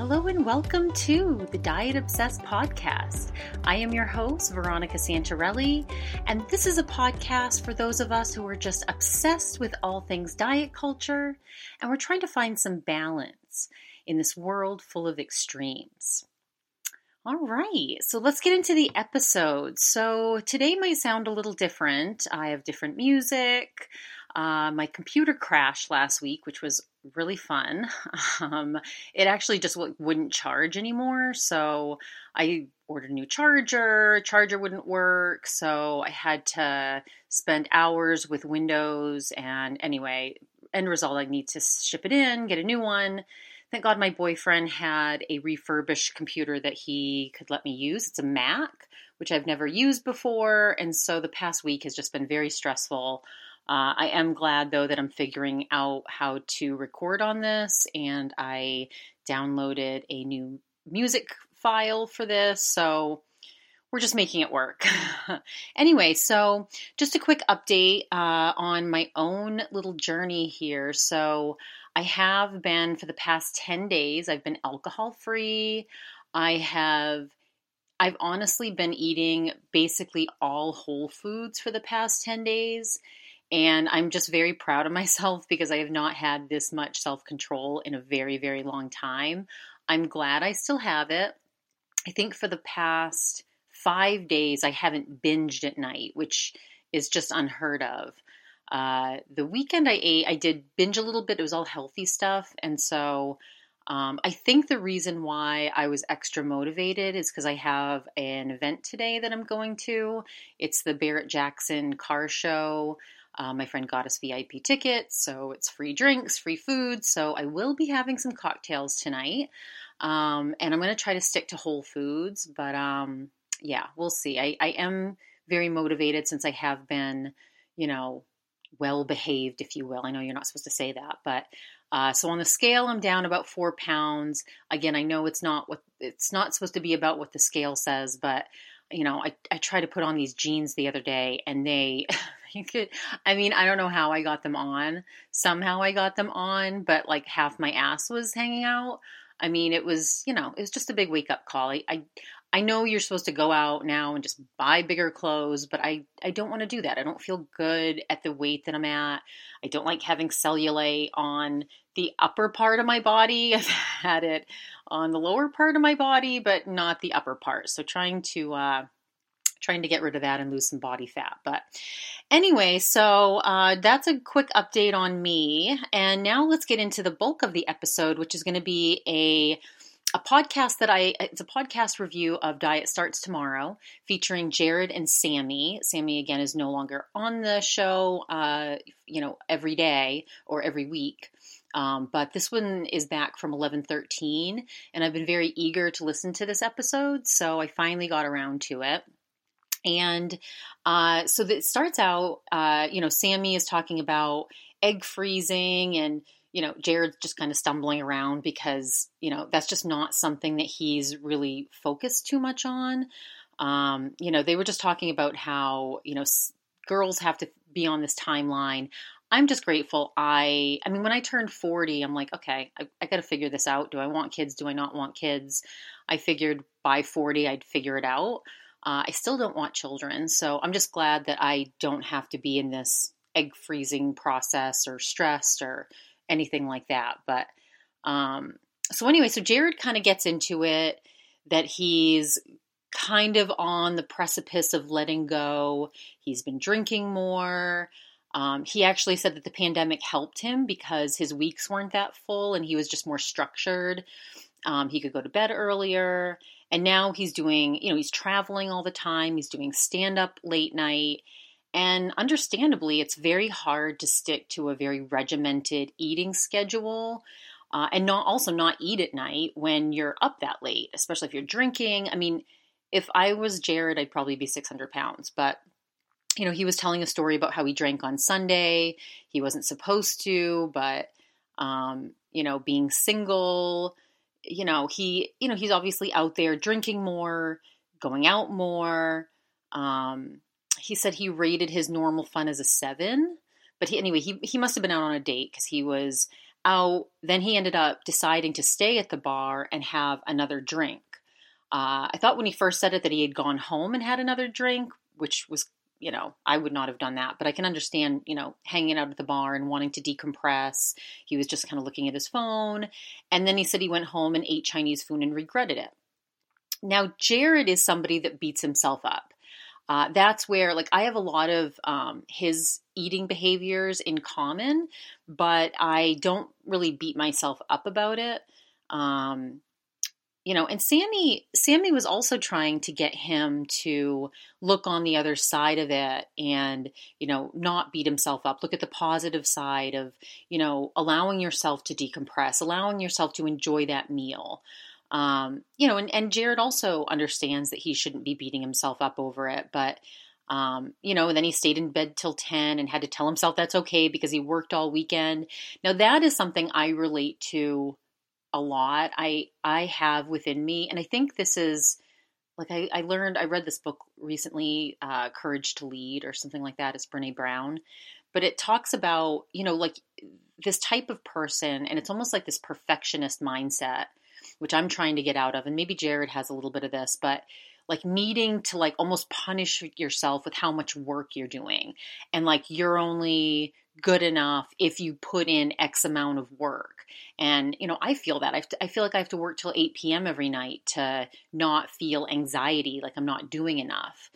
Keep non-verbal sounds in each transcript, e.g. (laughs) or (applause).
Hello and welcome to the Diet Obsessed podcast. I am your host, Veronica Santarelli, and this is a podcast for those of us who are just obsessed with all things diet culture and we're trying to find some balance in this world full of extremes. All right, so let's get into the episode. So today might sound a little different. I have different music. Uh, my computer crashed last week, which was really fun. (laughs) Um, it actually just w- wouldn't charge anymore. So I ordered a new charger. Charger wouldn't work. So I had to spend hours with Windows. And anyway, end result, I need to ship it in, get a new one. Thank God my boyfriend had a refurbished computer that he could let me use. It's a Mac, which I've never used before. And so the past week has just been very stressful. Uh, I am glad though that I'm figuring out how to record on this, and I downloaded a new music file for this. So we're just making it work. (laughs) anyway, so just a quick update uh, on my own little journey here. So I have been for the past 10 days, I've been alcohol free. I have I've honestly been eating basically all whole foods for the past 10 days. And I'm just very proud of (laughs) myself because I have not had this much self control in a very, very long time. I'm glad I still have it. I think for the past five days, I haven't binged at night, which is just unheard of. Uh, the weekend I ate, I did binge a little bit. It was all healthy stuff. And so um, I think the reason why I was extra motivated is because I have an event today that I'm going to. It's the Barrett Jackson car show. Uh, my friend got us VIP tickets, so it's free drinks, free food. So I will be having some cocktails tonight. Um, and I'm going to try to stick to whole foods, but um, yeah, we'll see. I, I am very motivated since I have been, you know, well behaved, if you will. I know you're not supposed to say that, but uh, so on the scale, I'm down about four pounds. Again, I know it's not what it's not supposed to be about what the scale says, but you know, I, I tried to put on these jeans the other day and they, (laughs) could, I mean, I don't know how I got them on. Somehow I got them on, but like half my ass was hanging out. I mean, it was, you know, it was just a big wake up call. I, I, I know you're supposed to go out now and just buy bigger clothes, but I, I don't want to do that. I don't feel good at the weight that I'm at. I don't like having cellulite on the upper part of my body. (laughs) I've had it on the lower part of my body, but not the upper part. So trying to uh, trying to get rid of that and lose some body fat. But anyway, so uh, that's a quick update on me. And now let's get into the bulk of the episode, which is going to be a a podcast that I it's a podcast review of Diet Starts Tomorrow featuring Jared and Sami. Sami again is no longer on the show, uh, you know, every day or every week. Um, but this one is back from 1113, and I've been very eager to listen to this episode, so I finally got around to it. And uh, so it starts out, uh, you know, Sami is talking about egg freezing and you know, Jared's just kind of stumbling around because, you know, that's just not something that he's really focused too much on. Um, you know, they were just talking about how, you know, s- girls have to be on this timeline. I'm just grateful. I, I mean, when I turned 40, I'm like, okay, I, I got to figure this out. Do I want kids? Do I not want kids? I figured by 40, I'd figure it out. Uh, I still don't want children. So I'm just glad that I don't have to be in this egg freezing process or stressed or, anything like that. But um, so anyway, so Jared kind of gets into it that he's kind of on the precipice of letting go. He's been drinking more. Um, he actually said that the pandemic helped him because his weeks weren't that full and he was just more structured. Um, he could go to bed earlier. And now he's doing, you know, he's traveling all the time. He's doing stand up late night. And understandably, it's very hard to stick to a very regimented eating schedule. Uh, and not also not eat at night when you're up that late, especially if you're drinking. I mean, if I was Jared, I'd probably be 600 pounds. But, you know, he was telling a story about how he drank on Sunday. He wasn't supposed to, but, um, you know, being single, you know, he, you know, he's obviously out there drinking more, going out more. Um, he said he rated his normal fun as a seven. But he, anyway, he, he must have been out on a date because he was out. Then he ended up deciding to stay at the bar and have another drink. Uh, I thought when he first said it that he had gone home and had another drink, which was, you know, I would not have done that. But I can understand, you know, hanging out at the bar and wanting to decompress. He was just kind of looking at his phone. And then he said he went home and ate Chinese food and regretted it. Now, Jared is somebody that beats himself up. Uh, that's where, like, I have a lot of um, his eating behaviors in common, but I don't really beat myself up about it. Um, you know, and Sami, Sami was also trying to get him to look on the other side of it and, you know, not beat himself up. Look at the positive side of, you know, allowing yourself to decompress, allowing yourself to enjoy that meal. Um, you know, and, and Jared also understands that he shouldn't be beating himself up over it, but um, you know, and then he stayed in bed till 10 and had to tell himself that's okay because he worked all weekend. Now that is something I relate to a lot. I I have within me, and I think this is like I, I learned. I read this book recently, uh, "Courage to Lead" or something like that. It's Brene Brown, but it talks about you know like this type of person, and it's almost like this perfectionist mindset, which I'm trying to get out of. And maybe Jared has a little bit of this, but like needing to like almost punish yourself with how much work you're doing and like you're only good enough if you put in X amount of work. And, you know, I feel that. I, to, I feel like I have to work till 8 p.m. every night to not feel anxiety, like I'm not doing enough.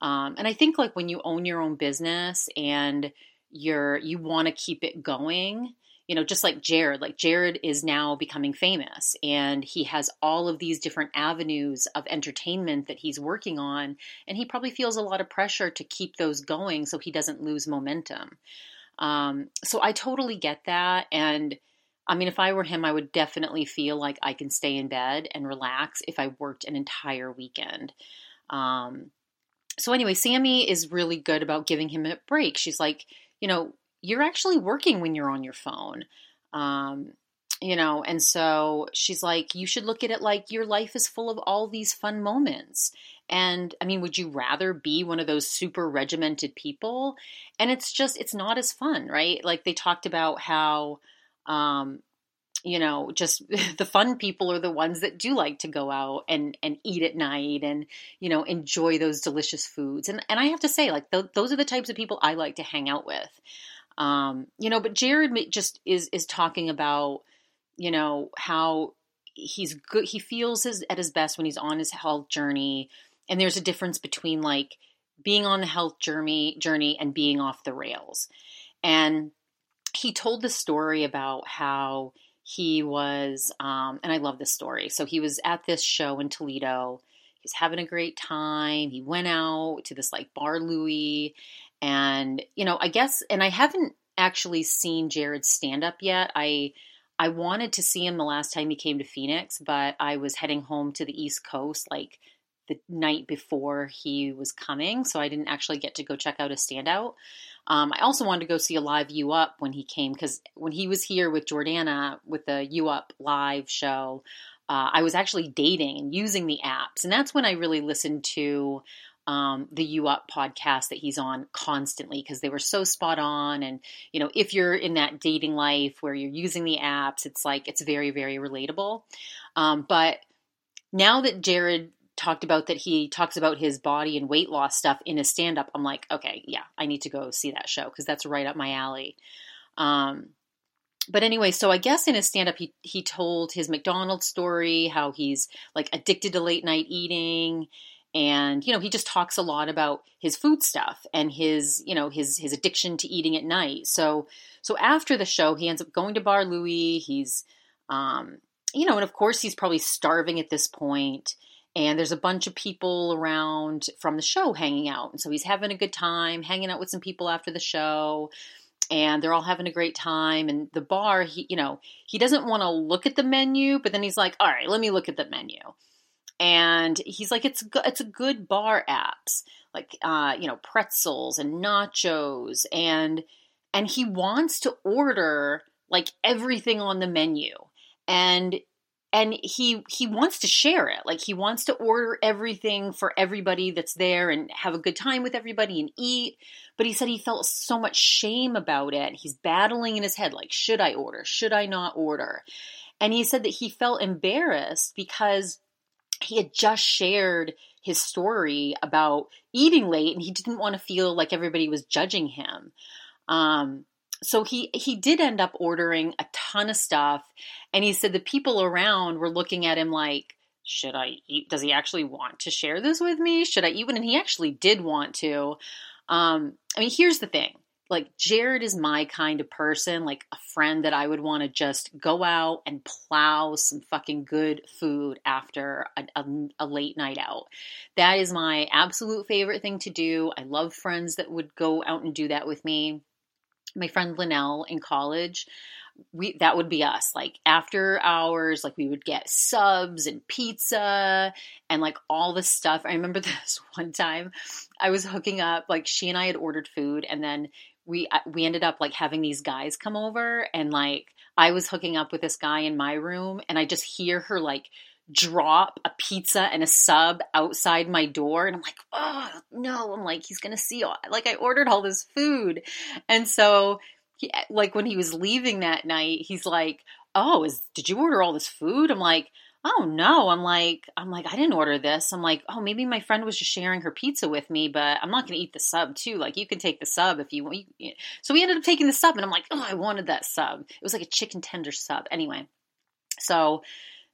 Um, and I think like when you own your own business and you're, you want to keep it going, you know, just like Jared, like Jared is now becoming famous and he has all of these different avenues of entertainment that he's working on. And he probably feels a lot of pressure to keep those going so he doesn't lose momentum. Um, so I totally get that. And I mean, if I were him, I would definitely feel like I can stay in bed and relax if I worked an entire weekend. Um, so, anyway, Sami is really good about giving him a break. She's like, you know, you're actually working when you're on your phone. Um, you know, and so she's like, you should look at it like your life is full of all these fun moments. And I mean, would you rather be one of those super regimented people? And it's just, it's not as fun, right? Like they talked about how, um, you know, just (laughs) the fun people are the ones that do like to go out and, and eat at night and, you know, enjoy those delicious foods. And, and I have to say, like, th- those are the types of people I like to hang out with. Um, you know, but Jared just is, is talking about, you know, how he's good. He feels his, at his best when he's on his health journey and there's a difference between like being on the health journey journey and being off the rails. And he told the story about how he was um, and i love this story. So he was at this show in toledo. He was having a great time. He went out to this like bar louie and you know i guess and i haven't actually seen jared stand up yet. I i wanted to see him the last time he came to phoenix but i was heading home to the east coast like the night before he was coming, so I didn't actually get to go check out a standout. Um, I also wanted to go see a live U Up when he came because when he was here with Jordana with the U Up live show, uh, I was actually dating and using the apps, and that's when I really listened to um, the U Up podcast that he's on constantly because they were so spot on. And you know, if you're in that dating life where you're using the apps, it's like it's very very relatable. Um, but now that Jared talked about that he talks about his body and weight loss stuff in his stand up, I'm like, okay, yeah, I need to go see that show because that's right up my alley. Um, but anyway, so I guess in his stand up, he, he told his McDonald's story, how he's like addicted to late night eating. And, you know, he just talks a lot about his food stuff and his, you know, his, his addiction to eating at night. So, so after the show, he ends up going to Bar Louie. He's, um, you know, and of course he's probably starving at this point and there's a bunch of people around from the show hanging out. And so he's having a good time, hanging out with some people after the show, and they're all having a great time. And the bar, he, you know, he doesn't want to look at the menu, but then he's like, all right, let me look at the menu. And he's like, it's it's a good bar apps, like uh, you know, pretzels and nachos, and and he wants to order like everything on the menu. And and he he wants to share it. Like he wants to order everything for everybody that's there and have a good time with everybody and eat but he said he felt so much shame about it. He's battling in his head like should i order? Should i not order? And he said that he felt embarrassed because he had just shared his story about eating late and he didn't want to feel like everybody was judging him. Um, so he he did end up ordering a ton of stuff and he said the people around were looking at him like should i eat does he actually want to share this with me? Should i eat? One and he actually did want to. Um, i mean here's the thing like jared is my kind of person like a friend that i would want to just go out and plow some fucking good food after a, a, a late night out that is my absolute favorite thing to do i love friends that would go out and do that with me my friend Linnell in college, we that would be us. Like after hours, like we would get subs and pizza and like all the stuff. I remember (laughs) this one time I was hooking up, like she and I had ordered food and then we uh, we ended up like having these guys come over and like I was hooking up with this guy in my room and I just hear her like drop a pizza and a sub outside my door and I'm like, "Oh, no." I'm like, he's going to see all, like I ordered all this food. And so he, like when he was leaving that night, he's like, "Oh, is did you order all this food?" I'm like, "Oh, no." I'm like, I'm like, "I didn't order this." I'm like, "Oh, maybe my friend was just sharing her pizza with me, but I'm not going to eat the sub too. Like you can take the sub if you want." So we ended up taking the sub and I'm like, "Oh, I wanted that sub." It was like a chicken tender sub. Anyway. So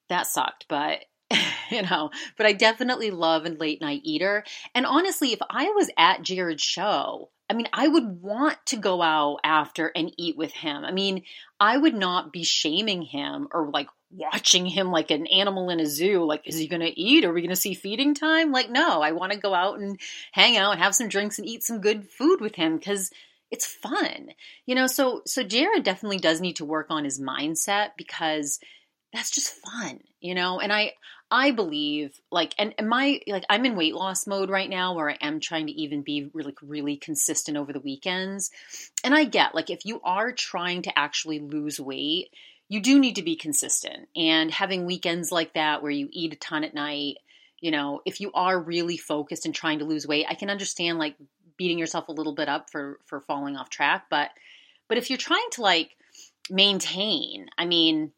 that sucked, but (laughs) you know, but I definitely love a late night eater. And honestly, if I was at Jared's show, I mean, I would want to go out after and eat with him. I mean, I would not be shaming him or like watching him like an animal in a zoo. Like, is he going to eat? Are we going to see feeding time? Like, no, I want to go out and hang out, have some drinks, and eat some good food with him because it's fun. You know, so so Jared definitely does need to work on his mindset because that's just fun, you know? And I I believe like and, and my like I'm in weight loss mode right now where I am trying to even be really really consistent over the weekends. And I get like if you are trying to actually lose weight, you do need to be consistent. And having weekends like that where you eat a ton at night, you know, if you are really focused and trying to lose weight, I can understand like beating yourself a little bit up for for falling off track, but but if you're trying to like maintain, I mean,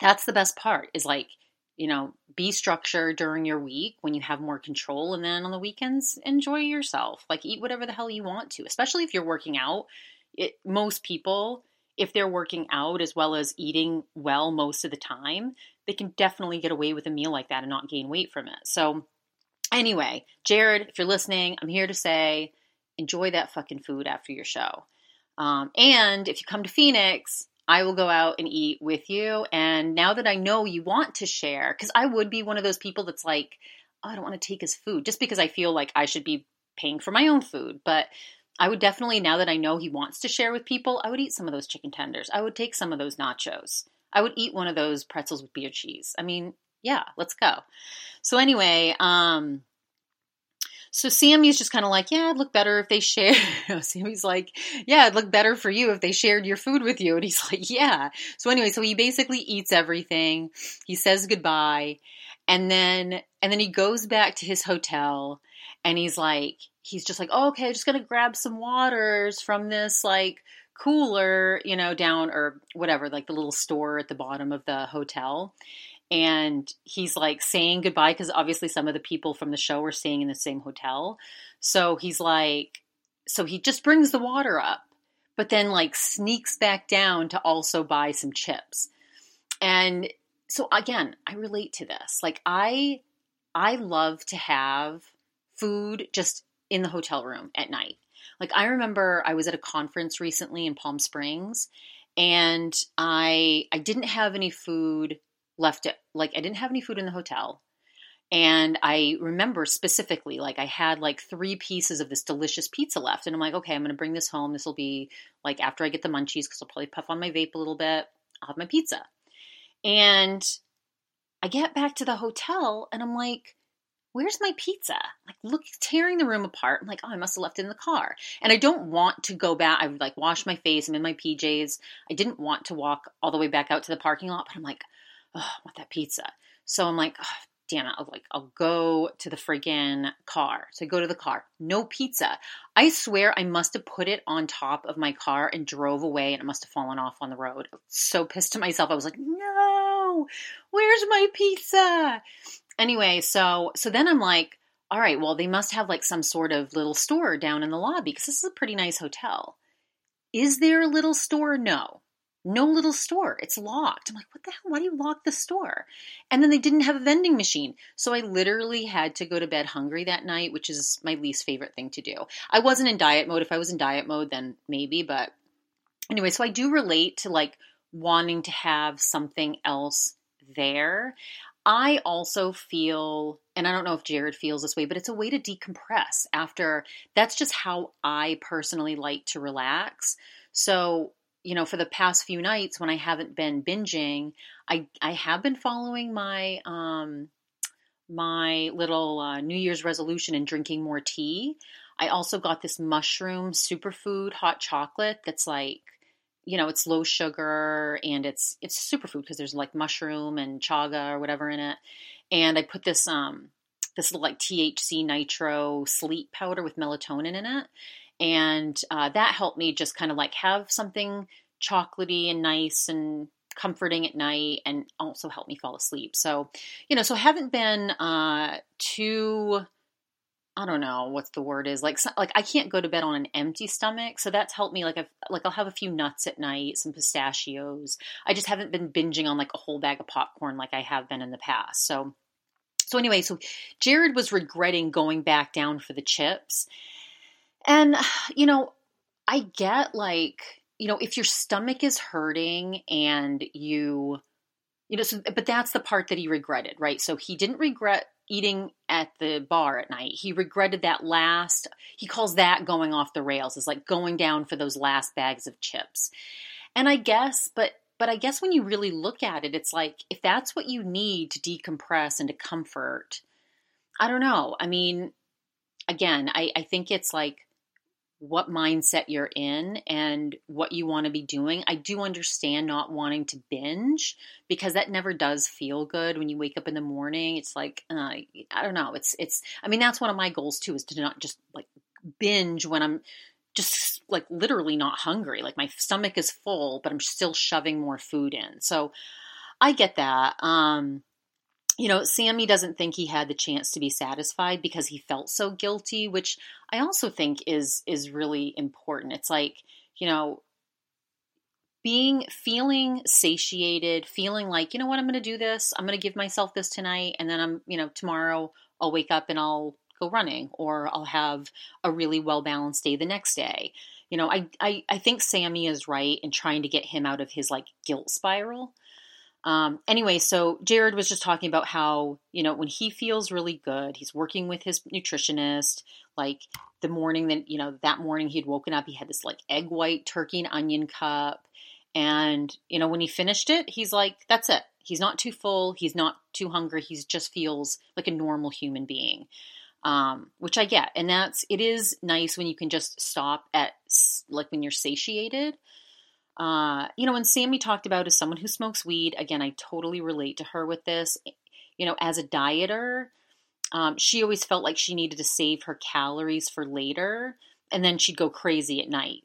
that's the best part is like you know be structured during your week when you have more control and then on the weekends enjoy yourself. Like eat whatever the hell you want to especially if you're working out. It, most people if they're working out as well as eating well most of the time they can definitely get away with a meal like that and not gain weight from it so anyway jared if you're listening i'm here to say enjoy that fucking food after your show um, and if you come to phoenix I will go out and eat with you. And now that I know you want to share, because I would be one of those people that's like, oh, I don't want to take his food just because I feel like I should be paying for my own food. But I would definitely, now that I know he wants to share with people, I would eat some of those chicken tenders. I would take some of those nachos. I would eat one of those pretzels with beer cheese. I mean, yeah, let's go. So anyway, um, so Sami's just kind of like, yeah, it'd look better if they shared. (laughs) Sami's like, yeah, it'd look better for you if they shared your food with you. And he's (laughs) like, yeah. So anyway, so he basically eats everything. He says goodbye. And then, and then he goes back to his hotel and he's like, he's just like, oh, okay, I'm just to grab some waters from this like cooler, you know, down or whatever, like the little store at the bottom of the hotel and he's like saying goodbye because obviously some of the people from the show are staying in the same hotel. So he's like, so he just brings the water up, but then like sneaks back down to also buy some chips. And so again, I relate to this. Like I I love to have food just in the hotel room at night. Like I remember I was at a conference recently in Palm Springs and I I didn't have any food left it like I didn't have any food in the hotel. And I remember specifically, like I had like three pieces of this delicious pizza left. And I'm like, okay, I'm going to bring this home. This will be like after I get the munchies, because I'll probably puff on my vape a little bit. I'll have my pizza. And I get back to the hotel and I'm like, where's my pizza? Like, look, tearing the room apart. I'm like, oh, I must have left it in the car. And I don't want to go back. I would like wash my face. I'm in my PJs. I didn't want to walk all the way back out to the parking lot, but I'm like, oh, I want that pizza. So I'm like, oh, damn it. I'll like, I'll go to the freaking car. So I go to the car. No pizza. I swear I must have put it on top of my car and drove away and it must have fallen off on the road. so pissed at myself. I was like, no, where's my pizza? Anyway, so, so then I'm like, all right, well, they must have like some sort of little store down in the lobby because this is a pretty nice hotel. Is there a little store? No. No little store. It's locked. I'm like, what the hell? Why do you lock the store? And then they didn't have a vending machine. So I literally had to go to bed hungry that night, which is my least favorite thing to do. I wasn't in diet mode. If I was in diet mode, then maybe. But anyway, so I do relate to like wanting to have something else there. I also feel, and I don't know if Jared feels this way, but it's a way to decompress after that's just how I personally like to relax. So, you know, for the past few nights when I haven't been binging, I I have been following my um my little uh, New Year's resolution and drinking more tea. I also got this mushroom superfood hot chocolate that's like you know, it's low sugar and it's it's superfood because there's like mushroom and chaga or whatever in it. And I put this um this little like THC nitro sleep powder with melatonin in it. And uh, that helped me just kind of like have something chocolatey and nice and comforting at night and also helped me fall asleep. So, you know, so I haven't been uh, too I don't know what's the word is like like I can't go to bed on an empty stomach, so that's helped me. Like I've, like I'll have a few nuts at night, some pistachios. I just haven't been binging on like a whole bag of popcorn like I have been in the past. So so anyway, so Jared was regretting going back down for the chips, and you know I get like you know if your stomach is hurting and you you know so but that's the part that he regretted right so he didn't regret eating at the bar at night. He regretted that last, he calls that going off the rails, is like going down for those last bags of chips. And I guess, but but I guess when you really look at it, it's like if that's what you need to decompress and to comfort, I don't know. I mean, again, I, I think it's like what mindset you're in and what you want to be doing. I do understand not wanting to binge because that never does feel good when you wake up in the morning. It's like uh, I don't know. It's it's. I mean, that's one of my goals too is to not just like binge when I'm just like literally not hungry. Like my stomach is full, but I'm still shoving more food in. So I get that. Um, you know, Sami doesn't think he had the chance to be satisfied because he felt so guilty, which I also think is is really important. It's like, you know, being feeling satiated, feeling like, you know what, I'm going to do this. I'm going to give myself this tonight and then I'm, you know, tomorrow I'll wake up and I'll go running or I'll have a really well-balanced day the next day. You know, I, I, I think Sami is right in trying to get him out of his like guilt spiral um, anyway, so Jared was just talking about how, you know, when he feels really good, he's working with his nutritionist. Like the morning that, you know, that morning he'd woken up, he had this like egg white turkey and onion cup. And, you know, when he finished it, he's like, that's it. He's not too full. He's not too hungry. He just feels like a normal human being, um, which I get. And that's, it is nice when you can just stop at, like, when you're satiated. Uh, you know, when Sami talked about as someone who smokes weed, again, I totally relate to her with this. You know, as a dieter, um, she always felt like she needed to save her calories for later, and then she'd go crazy at night.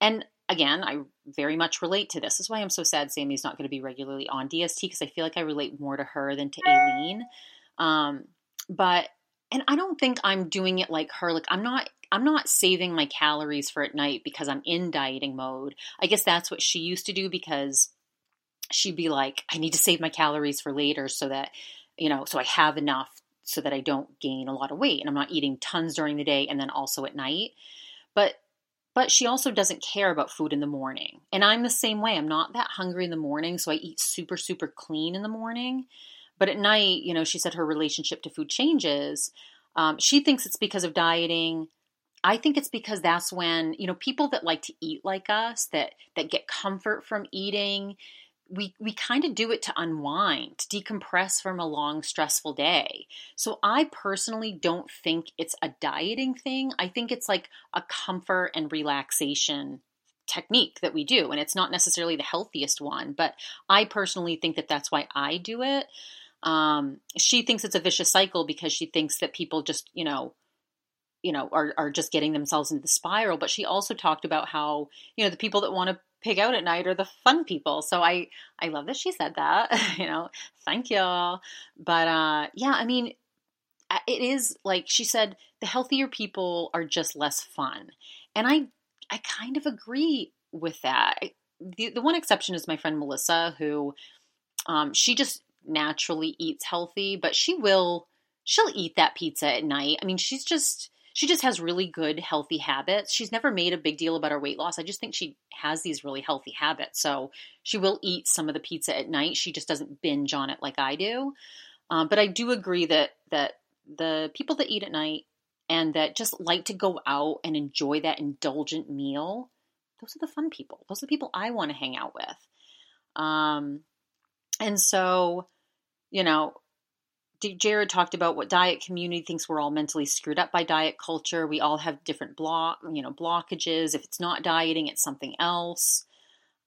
And again, I very much relate to this. This is why I'm so sad Sami's not going to be regularly on DST because I feel like I relate more to her than to Aleen. Um, but and I don't think I'm doing it like her. Like I'm not I'm not saving my calories for at night because I'm in dieting mode. I guess that's what she used to do because she'd be like, I need to save my calories for later so that, you know, so I have enough so that I don't gain a lot of weight and I'm not eating tons during the day and then also at night. But but she also doesn't care about food in the morning. And I'm the same way. I'm not that hungry in the morning, so I eat super super clean in the morning. But at night, you know, she said her relationship to food changes. Um, she thinks it's because of dieting. I think it's because that's when, you know, people that like to eat like us, that that get comfort from eating, we we kind of do it to unwind, to decompress from a long stressful day. So I personally don't think it's a dieting thing. I think it's like a comfort and relaxation technique that we do and it's not necessarily the healthiest one but i personally think that that's why i do it um, she thinks it's a vicious cycle because she thinks that people just you know you know are, are just getting themselves into the spiral. But she also talked about how you know the people that want to pig out at night are the fun people. So i i love that she said that (laughs) you know thank y'all. but uh yeah i mean it is like she said the healthier people are just less fun. And i i kind of agree with that. The, the one exception is my friend melissa who um, she just naturally eats healthy but she will she'll eat that pizza at night. I mean she's just she just has really good healthy habits. She's never made a big deal about her weight loss. I just think she has these really healthy habits. So she will eat some of the pizza at night. She just doesn't binge on it like i do. Um, but i do agree that that the people that eat at night and that just like to go out and enjoy that indulgent meal, those are the fun people. Those are the people I want to hang out with. Um, and so, you know, Jared talked about what diet community thinks we're all mentally screwed up by diet culture. We all have different block, you know, blockages. If it's not dieting, it's something else.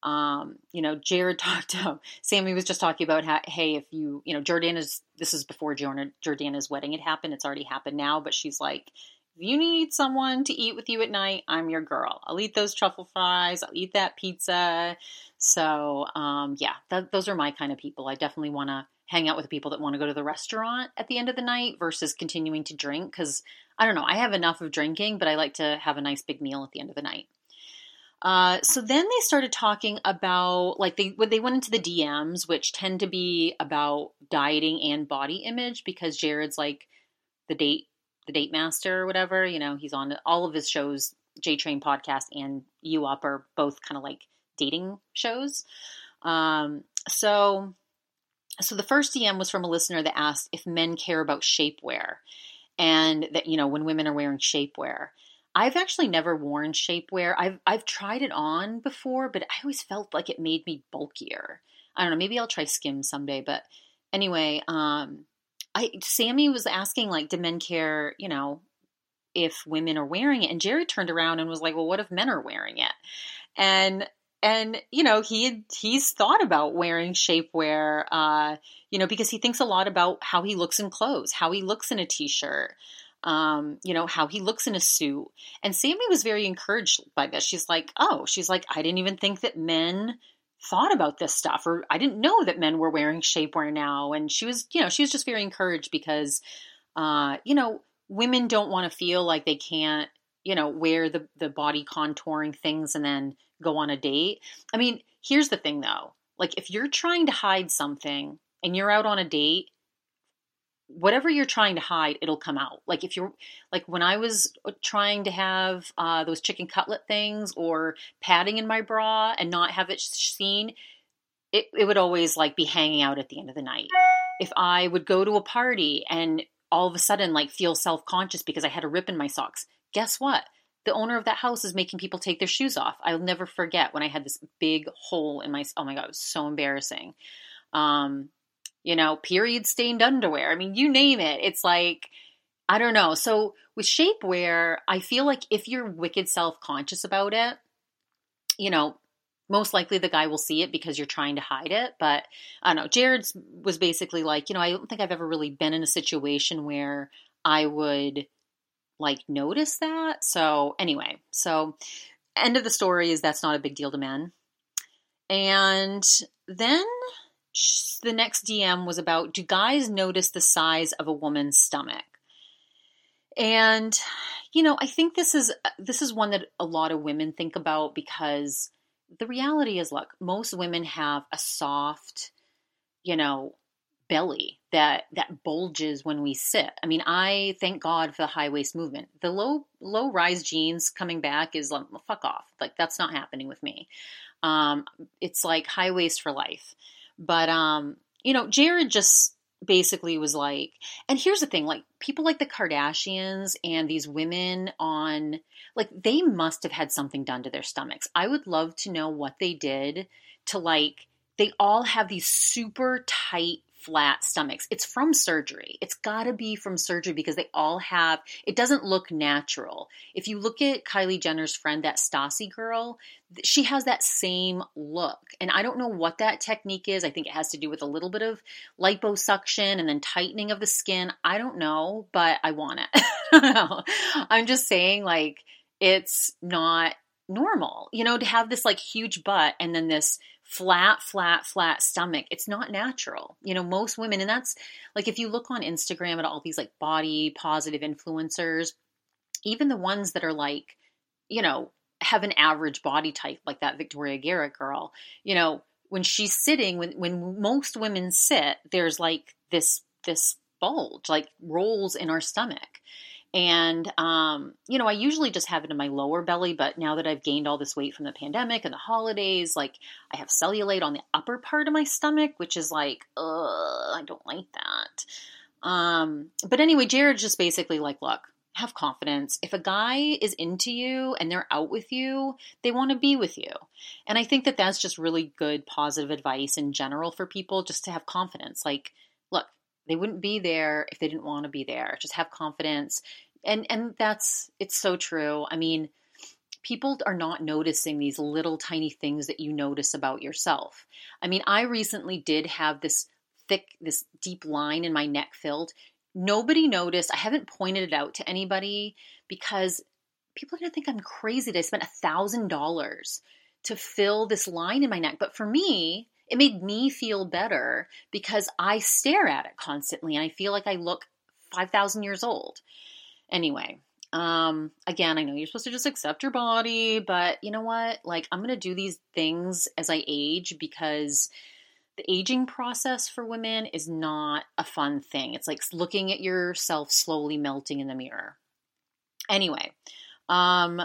Um, you know, Jared (laughs) talked to Sami was just talking about how, hey, if you, you know, Jordana's, this is before Jordana's wedding had happened. It's already happened now, but she's like, if you need someone to eat with you at night, I'm your girl. I'll eat those truffle fries. I'll eat that pizza. So, um, yeah, that, those are my kind of people. I definitely want to hang out with the people that want to go to the restaurant at the end of the night versus continuing to drink. Cause I don't know, I have enough of drinking, but I like to have a nice big meal at the end of the night. Uh, so then they started talking about like they they went into the DMs, which tend to be about dieting and body image because Jared's like the date the date master or whatever. You know, he's on all of his shows. J Train podcast and You Up are both kind of like dating shows. Um, so so the first DM was from a listener that asked if men care about shapewear and that you know when women are wearing shapewear. I've actually never worn shapewear. I've I've tried it on before, but I always felt like it made me bulkier. I don't know. Maybe I'll try skim someday. But anyway, um, I Sami was asking like, do men care? You know, if women are wearing it? And Jerry turned around and was like, well, what if men are wearing it? And and you know he he's thought about wearing shapewear uh, you know because he thinks a lot about how he looks in clothes how he looks in a t-shirt um, you know, how he looks in a suit. And Sami was very encouraged by this. She's like, oh, she's like, I didn't even think that men thought about this stuff, or I didn't know that men were wearing shapewear now. And she was, you know, she was just very encouraged because, uh, you know, women don't want to feel like they can't, you know, wear the, the body contouring things and then go on a date. I mean, here's the thing though. Like, if you're trying to hide something and you're out on a date whatever you're trying to hide, it'll come out. Like if you're like when I was uh, trying to have uh, those chicken cutlet things or padding in my bra and not have it seen, it, it would always like be hanging out at the end of the night. If I would go to a party and all of a sudden like feel self conscious because I had a rip in my socks, guess what? The owner of that house is making people take their shoes off. I'll never forget when I had this big hole in my. Oh my god, it was so embarrassing. Um, you know, period stained underwear. I mean, you name it. It's like, I don't know. So with shapewear, I feel like if you're wicked self conscious about it, you know, most likely the guy will see it because you're trying to hide it. But I don't know. Jared's was basically like, you know, I don't think I've ever really been in a situation where I would like notice that. So anyway, so end of the story is that's not a big deal to men. And then the next DM was about do guys notice the size of a woman's stomach? And you know, I think this is this is one that a lot of women think about because the reality is look, most women have a soft, you know, belly that that bulges when we sit. I mean, I thank God for the high waist movement. The low low rise jeans coming back is like fuck off. Like that's not happening with me. Um, it's like high waist for life. But um, you know, Jared just basically was like, and here's the thing, like people like the Kardashians and these women on like they must have had something done to their stomachs. I would love to know what they did to like they all have these super tight flat stomachs. It's from surgery. It's got to be from surgery because they all have, it doesn't look natural. If you look at Kylie Jenner's friend, that Stassie girl, she has that same look. And I don't know what that technique is. I think it has to do with a little bit of liposuction and then tightening of the skin. I don't know, but I want it. (laughs) I'm just saying, like, it's not normal, you know, to have this like huge butt and then this flat, flat, flat stomach. It's not natural. You know, most women, and that's like if you look on Instagram at all these like body positive influencers, even the ones that are like, you know, have an average body type, like that Victoria Garrick girl, you know, when she's sitting, when when most women sit, there's like this this bulge, like rolls in our stomach. And, um, you know, I usually just have it in my lower belly, but now that I've gained all this weight from the pandemic and the holidays, like I have cellulite on the upper part of my stomach, which is like, ugh, I don't like that. Um, but anyway, Jared's just basically like, look, have confidence. If a guy is into you and they're out with you, they want to be with you. And I think that that's just really good positive advice in general for people just to have confidence. Like, they wouldn't be there if they didn't want to be there. Just have confidence. And and that's it's so true. I mean, people are not noticing these little tiny things that you notice about yourself. I mean, I recently did have this thick this deep line in my neck filled. Nobody noticed. I haven't pointed it out to anybody because people are going to think I'm crazy that I spent a $1000 to fill this line in my neck. But for me, it made me feel better because I stare at it constantly and I feel like I look 5,000 years old. Anyway, um, again, I know you're supposed to just accept your body, but you know what? Like, I'm going to do these things as I age because the aging process for women is not a fun thing. It's like looking at yourself slowly melting in the mirror. Anyway, um,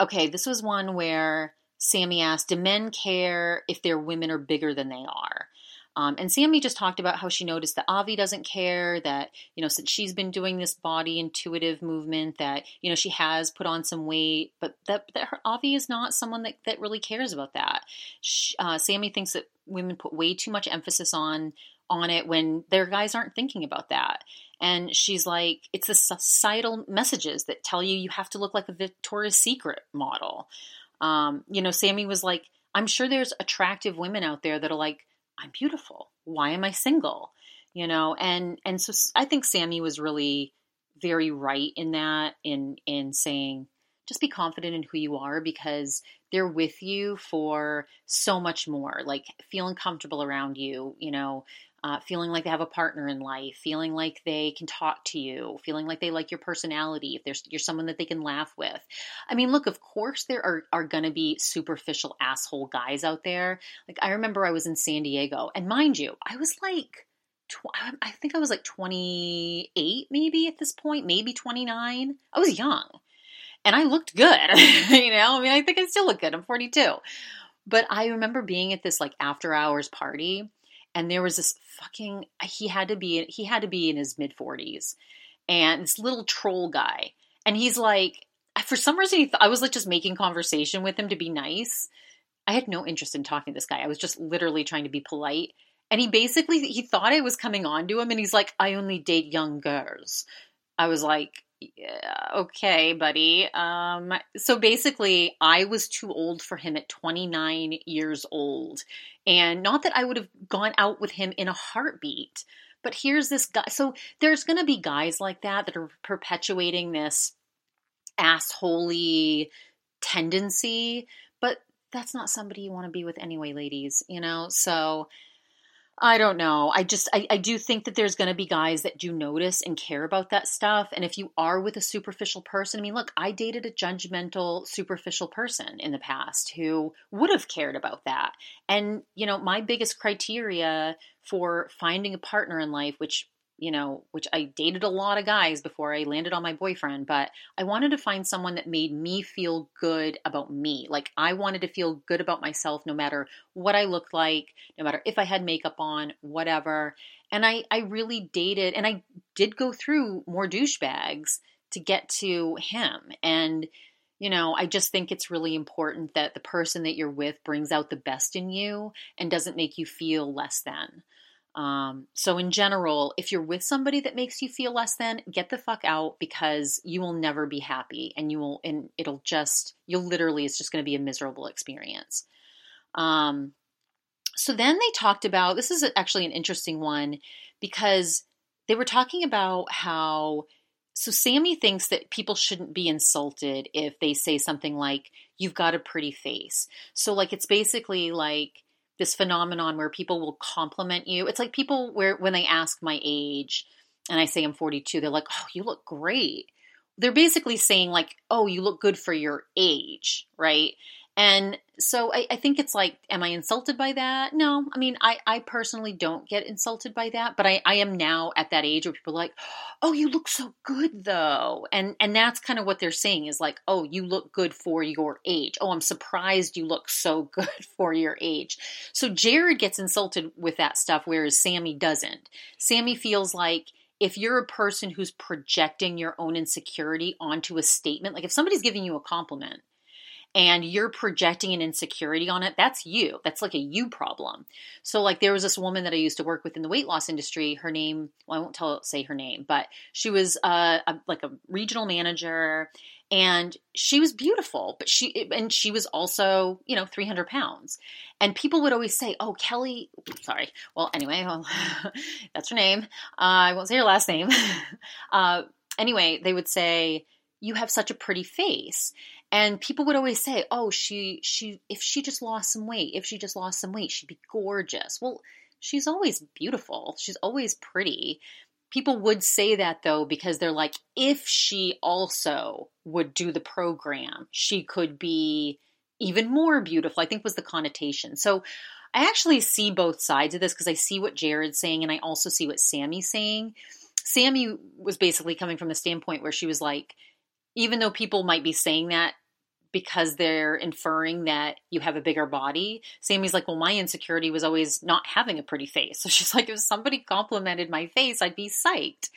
okay, this was one where Sami asked, Do men care if their women are bigger than they are? Um, and Sami just talked about how she noticed that Avi doesn't care, that, you know, since she's been doing this body intuitive movement, that, you know, she has put on some weight, but that, that her, Avi is not someone that, that really cares about that. She, uh, Sami thinks that women put way too much emphasis on on it when their guys aren't thinking about that. And she's like, it's the societal messages that tell you you have to look like a Victoria's Secret model. Um, you know, Sami was like, I'm sure there's attractive women out there that are like, I'm beautiful. Why am I single? You know, and and so I think Sami was really very right in that in in saying just be confident in who you are because they're with you for so much more like feeling comfortable around you you know uh, feeling like they have a partner in life, feeling like they can talk to you, feeling like they like your personality, if there's you're someone that they can laugh with. I mean, look, of course there are are going to be superficial asshole guys out there. Like I remember I was in San Diego, and mind you, I was like. Tw- I think I was like 28 maybe at this point, maybe 29. I was young and I looked good. (laughs) you know, I mean, I think I still look good. I'm 42. But I remember being at this like after hours party and there was this fucking he had to be he had to be in his mid 40s and this little troll guy. And he's like for some reason th- i was like just making conversation with him to be nice. I had no interest in talking to this guy. I was just literally trying to be polite. And he basically he thought i was coming on to him and he's like i only date young girls. I was like yeah, okay, buddy. Um, so basically, I was too old for him at 29 years old. And not that I would have gone out with him in a heartbeat, but here's this guy. So there's going to be guys like that that are perpetuating this assholey tendency, but that's not somebody you want to be with anyway, ladies, you know? So I don't know. I just I, I do think that there's gonna be guys that do notice and care about that stuff. And if you are with a superficial person, I mean, look, I dated a judgmental, superficial person in the past who would have cared about that. And, you know, my biggest criteria for finding a partner in life, which you know, which I dated a lot of guys before I landed on my boyfriend, but I wanted to find someone that made me feel good about me. Like I wanted to feel good about myself no matter what I looked like, no matter if I had makeup on, whatever. And I, I really dated and I did go through more douchebags to get to him. And, you know, I just think it's really important that the person that you're with brings out the best in you and doesn't make you feel less than. Um, so in general, if you're with somebody that makes you feel less than, get the fuck out because you will never be happy and you will and it'll just you'll literally it's just going to be a miserable experience. Um, so then they talked about this is actually an interesting one because they were talking about how so Sami thinks that people shouldn't be insulted if they say something like you've got a pretty face. So like it's basically like this phenomenon where people will compliment you. It's like people where when they ask my age and I say I'm 42, they're like, "Oh, you look great." They're basically saying like, "Oh, you look good for your age," right? And so I, I, think it's like, am I insulted by that? No, I mean, I, I personally don't get insulted by that, but I, I am now at that age where people are like, oh, you look so good though. And, and that's kind of what they're saying is like, oh, you look good for your age. Oh, I'm surprised you look so (laughs) good for your age. So Jared gets insulted with that stuff, whereas Sami doesn't. Sami feels like, if you're a person who's projecting your own insecurity onto a statement, like if somebody's giving you a compliment, and you're projecting an insecurity on it, that's you. That's like a you problem. So, like, there was this woman that I used to work with in the weight loss industry. Her name, well, I won't tell say her name, but she was uh, a, like a regional manager, and she was beautiful. But she and she was also, you know, 300 pounds. And people would always say, "Oh, Kelly." Sorry. Well, anyway, (laughs) well, that's her name. Uh, I won't say her last name. (laughs) uh, anyway, they would say you have such a pretty face and people would always say oh she she if she just lost some weight if she just lost some weight she'd be gorgeous. Well she's always beautiful. She's always pretty. People would say that though because they're like if she also would do the program she could be even more beautiful i think was the connotation. So i actually see both sides of this because i see what jared's saying and i also see what sami's saying. Sami was basically coming from the standpoint where she was like even though people might be saying that because they're inferring that you have a bigger body. Sami's like, well, my insecurity was always not having a pretty face. (laughs) So she's like, if somebody complimented my face, I'd be psyched.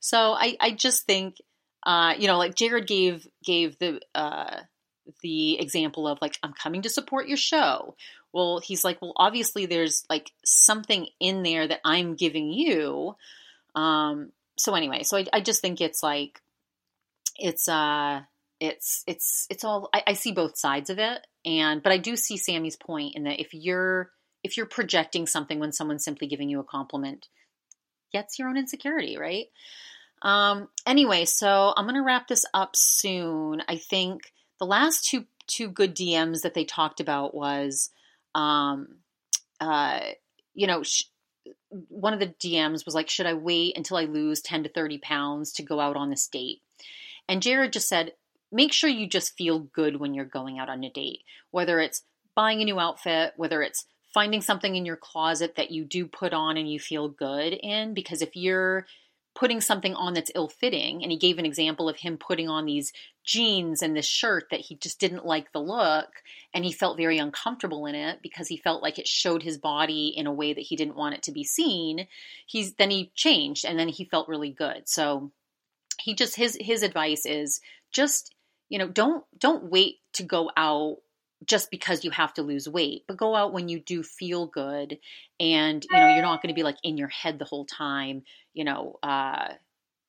So I, I just think, uh, you know, like Jared gave gave the uh, the example of like, I'm coming to support your show. Well, he's like, well, obviously there's like something in there that I'm giving you. Um, so anyway, so I, I just think it's like it's uh it's it's it's all I, I, see both sides of it and but i do see sami's point in that if you're if you're projecting something when someone's simply giving you a compliment gets your own insecurity right? Um anyway so i'm gonna wrap this up soon. I think the last two two good dms that they talked about was um uh you know sh- one of the dms was like should i wait until i lose 10 to 30 pounds to go out on this date? And Jared just said, make sure you just feel good when you're going out on a date, whether it's buying a new outfit, whether it's finding something in your closet that you do put on and you feel good in. Because if you're putting something on that's ill fitting, and he gave an example of him putting on these jeans and this shirt that he just didn't like the look, and he felt very uncomfortable in it because he felt like it showed his body in a way that he didn't want it to be seen. He's then he changed and then he felt really good. So he just his his advice is just you know don't don't wait to go out just because you have to lose weight but go out when you do feel good and you know you're not going to be like in your head the whole time you know uh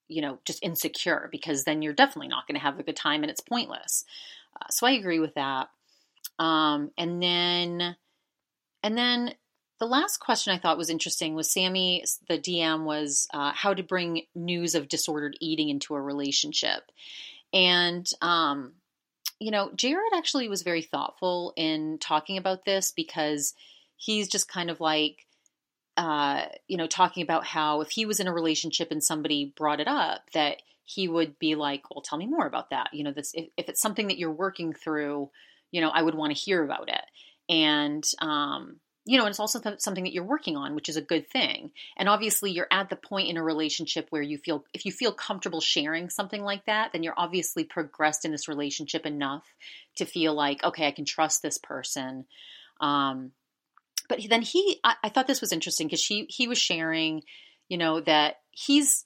you know just insecure because then you're definitely not going to have a good time and it's pointless uh, so i agree with that um and then and then the last question I thought was interesting was Sami, the DM, was uh, how to bring news of disordered eating into a relationship. And, um, you know, Jared actually was very thoughtful in talking about this because he's just kind of like, uh, you know, talking about how if he was in a relationship and somebody brought it up, that he would be like, well, tell me more about that. You know, this, if, if it's something that you're working through, you know, I would want to hear about it. And, um, you know, and it's also th- something that you're working on, which is a good thing. And obviously, you're at the point in a relationship where you feel, if you feel comfortable sharing something like that, then you're obviously progressed in this relationship enough to feel like, okay, I can trust this person. Um, but then he, I, I thought this was interesting because he he was sharing, you know, that he's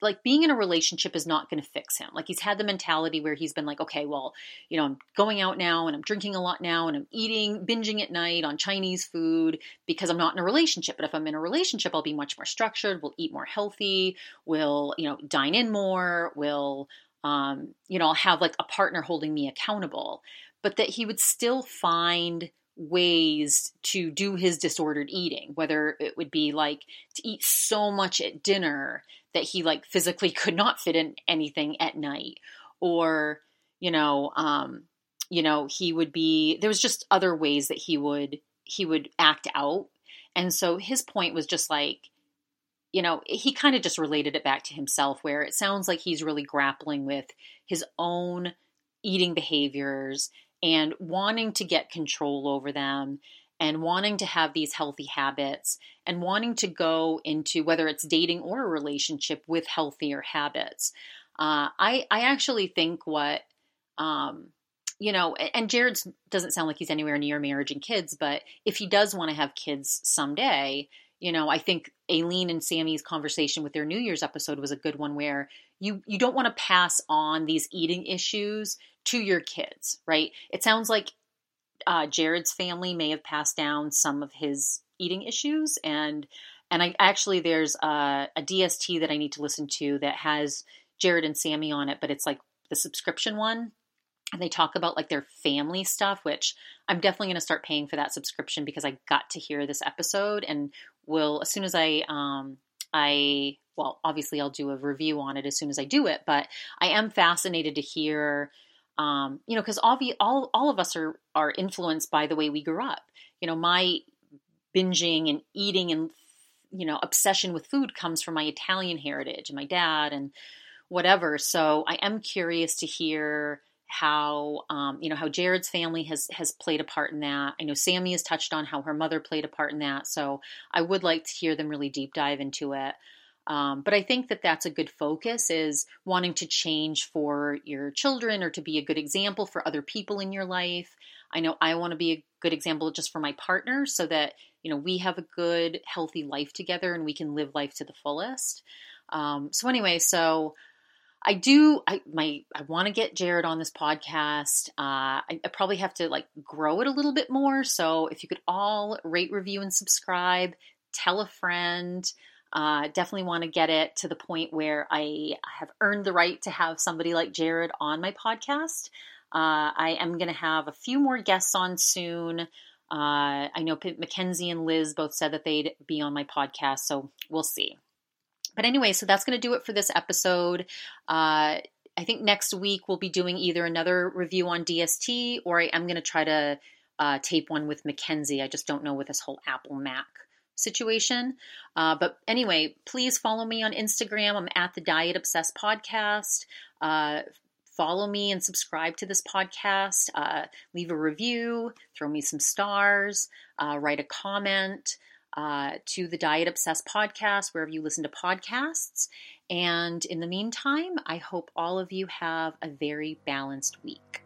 like being in a relationship is not going to fix him. Like he's had the mentality where he's been like, okay, well, you know, I'm going out now and I'm drinking a lot now and I'm eating, binging at night on Chinese food because I'm not in a relationship. But if I'm in a relationship, I'll be much more structured. We'll eat more healthy. We'll, you know, dine in more. We'll, um, you know, I'll have like a partner holding me accountable. But that he would still find ways to do his disordered eating, whether it would be like to eat so much at dinner that he like physically could not fit in anything at night. Or you know um you know he would be there was just other ways that he would he would act out. And so his point was just like you know he kind of just related it back to himself where it sounds like he's really grappling with his own eating behaviors and wanting to get control over them and wanting to have these healthy habits and wanting to go into whether it's dating or a relationship with healthier habits. Uh, I I actually think what um, you know, and Jared doesn't sound like he's anywhere near marriage and kids, but if he does want to have kids someday, you know, I think Aleen and Sami's conversation with their New Year's episode was a good one where you you don't want to pass on these eating issues to your kids, right? It sounds like uh, Jared's family may have passed down some of his eating issues, and and I actually there's a, a DST that I need to listen to that has Jared and Sami on it, but it's like the subscription one, and they talk about like their family stuff, which I'm definitely going to start paying for that subscription because I got to hear this episode, and will as soon as I um I well obviously I'll do a review on it as soon as I do it, but I am fascinated to hear um, you know, because all, all all of us are are influenced by the way we grew up. You know, my binging and eating and you know obsession with food comes from my Italian heritage and my dad and whatever. So I am curious to hear how um, you know how Jared's family has has played a part in that. I know Sami has touched on how her mother played a part in that. So I would like to hear them really deep dive into it. Um, but I think that that's a good focus is wanting to change for your children or to be a good example for other people in your life. I know I want to be a good example just for my partner so that, you know, we have a good, healthy life together and we can live life to the fullest. Um, so anyway, so I do. I my I want to get Jared on this podcast. Uh, I, I, probably have to like grow it a little bit more. So if you could all rate, review, and subscribe, tell a friend. Uh, definitely want to get it to the point where I have earned the right to have somebody like Jared on my podcast. Uh, I am going to have a few more guests on soon. Uh, I know Mackenzie and Liz both said that they'd be on my podcast, so we'll see. But anyway, so that's going to do it for this episode. Uh, I think next week we'll be doing either another review on DST or I am going to try to uh, tape one with Mackenzie. I just don't know with this whole Apple Mac situation. Uh, but anyway, please follow me on Instagram. I'm at the Diet Obsessed Podcast. Uh, follow me and subscribe to this podcast. Uh, leave a review, throw me some stars, uh, write a comment uh, to the Diet Obsessed Podcast, wherever you listen to podcasts. And in the meantime, I hope all of you have a very balanced week.